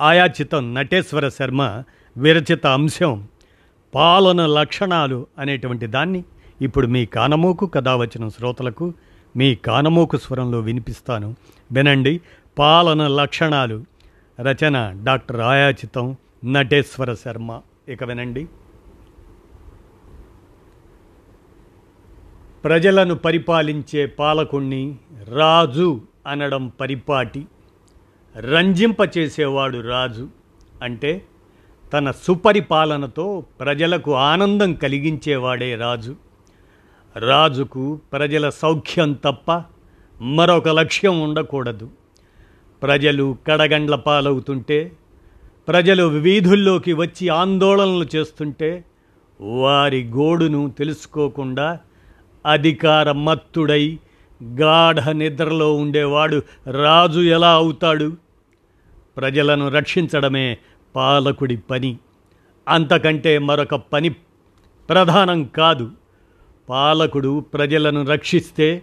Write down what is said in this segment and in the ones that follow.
ఆయాచితం నటేశ్వర శర్మ విరచిత అంశం పాలన లక్షణాలు అనేటువంటి దాన్ని ఇప్పుడు మీ కానమోకు కథ వచ్చిన శ్రోతలకు మీ కానమోకు స్వరంలో వినిపిస్తాను. వినండి పాలన లక్షణాలు. రచన డాక్టర్ ఆయాచితం నటేశ్వర శర్మ. ఇక వినండి. ప్రజలను పరిపాలించే పాలకుణ్ణి రాజు అనడం పరిపాటి. రంజింపచేసేవాడు రాజు అంటే తన సుపరిపాలనతో ప్రజలకు ఆనందం కలిగించేవాడే రాజు. రాజుకు ప్రజల సౌఖ్యం తప్ప మరొక లక్ష్యం ఉండకూడదు. ప్రజలు కడగండ్ల పాలవుతుంటే ప్రజలు వీధుల్లోకి వచ్చి ఆందోళనలు చేస్తుంటే వారి గోడును తెలుసుకోకుండా అధికార మత్తుడై గాఢ నిద్రలో ఉండేవాడు రాజు ఎలా అవుతాడు? ప్రజలను రక్షించడమే పాలకుడి పని. అంతకంటే మరొక పని ప్రధానం కాదు. పాలకుడు ప్రజలను రక్షిస్తే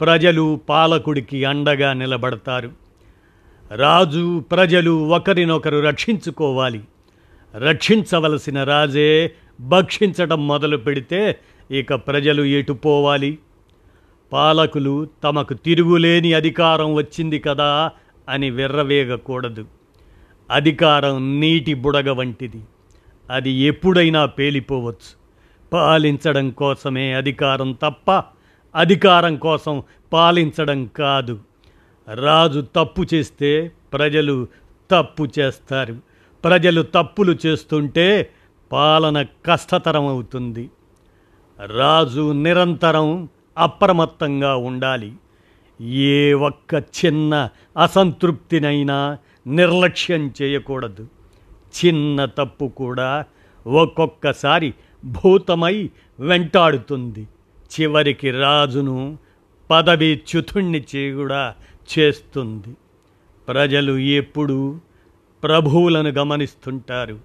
ప్రజలు పాలకుడికి అండగా నిలబడతారు. రాజు ప్రజలు ఒకరినొకరు రక్షించుకోవాలి. రక్షించవలసిన రాజే భక్షించడం మొదలు పెడితే ఇక ప్రజలు ఎటుపోవాలి పాలకులు తమకు తిరుగులేని అధికారం వచ్చింది కదా అని విర్రవేగకూడదు. అధికారం నీటి బుడగ వంటిది. అది ఎప్పుడైనా పేలిపోవచ్చు. పాలించడం కోసమే అధికారం తప్ప అధికారం కోసం పాలించడం కాదు. రాజు తప్పు చేస్తే ప్రజలు తప్పు చేస్తారు. ప్రజలు తప్పులు చేస్తుంటే పాలన కష్టతరం అవుతుంది. రాజు నిరంతరం అప్రమత్తంగా ఉండాలి. ఏ ఒక్క చిన్న అసంతృప్తినైనా నిర్లక్ష్యం చేయకూడదు. చిన్న తప్పు కూడా ఒక్కొక్కసారి భూతమై వెంటాడుతుంది. చివరికి రాజును పదవి చ్యుతుణ్ణి కూడా చేస్తుంది. ప్రజలు ఎప్పుడు ప్రభువులను గమనిస్తుంటారు.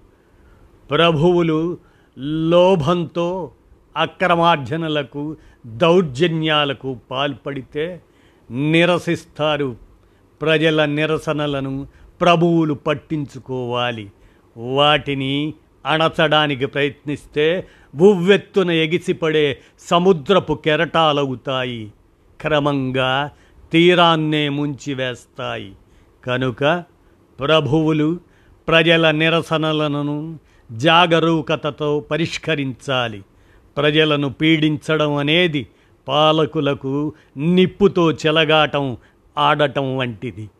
ప్రభువులు లోభంతో అక్రమార్జనలకు దౌర్జన్యాలకు పాల్పడితే నిరసిస్తారు. ప్రజల నిరసనలను ప్రభువులు పట్టించుకోవాలి. వాటిని అణచడానికి ప్రయత్నిస్తే ఉవ్వెత్తున ఎగిసిపడే సముద్రపు కెరటాలవుతాయి క్రమంగా తీరాన్నే ముంచివేస్తాయి. కనుక ప్రభువులు ప్రజల నిరసనలను జాగరూకతతో పరిష్కరించాలి. ప్రజలను పీడించడం అనేది పాలకులకు నిప్పుతో చెలగాటం ఆడటం వంటిది.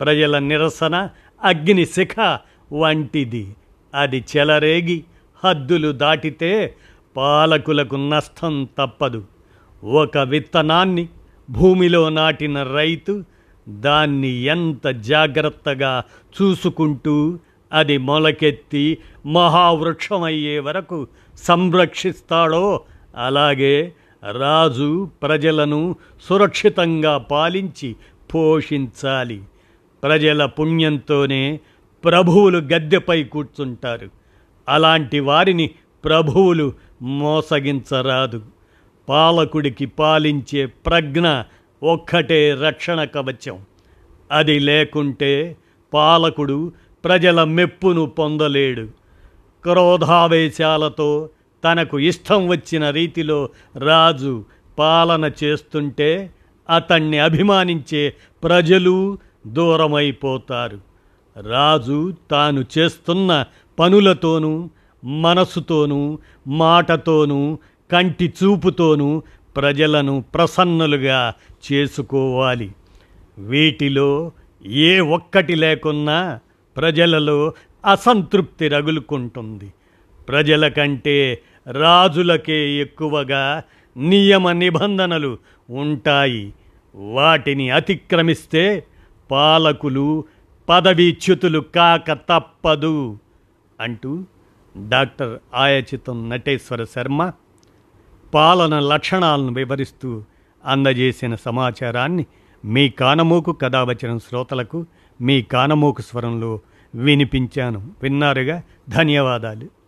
ప్రజల నిరసన అగ్ని శిఖ వంటిది. అది చెలరేగి హద్దులు దాటితే పాలకులకు నష్టం తప్పదు. ఒక విత్తనాన్ని భూమిలో నాటిన రైతు దాన్ని ఎంత జాగ్రత్తగా చూసుకుంటూ అది మొలకెత్తి మహావృక్షమయ్యే వరకు సంరక్షిస్తాడో అలాగే రాజు ప్రజలను సురక్షితంగా పాలించి పోషించాలి. ప్రజల పుణ్యంతోనే ప్రభువులు గద్దెపై కూర్చుంటారు. అలాంటి వారిని ప్రభువులు మోసగించరాదు. పాలకుడికి పాలించే ప్రజ్ఞ ఒక్కటే రక్షణ కవచం. అది లేకుంటే పాలకుడు ప్రజల మెప్పును పొందలేడు. క్రోధావేశాలతో తనకు ఇష్టం వచ్చిన రీతిలో రాజు పాలన చేస్తుంటే అతన్ని అభిమానించే ప్రజలు దూరమైపోతారు. రాజు తాను చేస్తున్న పనులతోనూ మనసుతోనూ మాటతోనూ కంటి చూపుతోనూ ప్రజలను ప్రసన్నులుగా చేసుకోవాలి. వీటిలో ఏ ఒక్కటి లేకున్నా ప్రజలలో అసంతృప్తి రగులుకుంటుంది. ప్రజల కంటే రాజులకే ఎక్కువగా నియమ నిబంధనలు ఉంటాయి. వాటిని అతిక్రమిస్తే పాలకులు పదవీచ్యుతులు కాక తప్పదు. అంటూ డాక్టర్ ఆయచితం నటేశ్వర శర్మ పాలన లక్షణాలను వివరిస్తూ అందజేసిన సమాచారాన్ని మీ కానమోకు వచ్చిన శ్రోతలకు మీ కానమోకు స్వరంలో వినిపించాను. విన్నారుగా? ధన్యవాదాలు.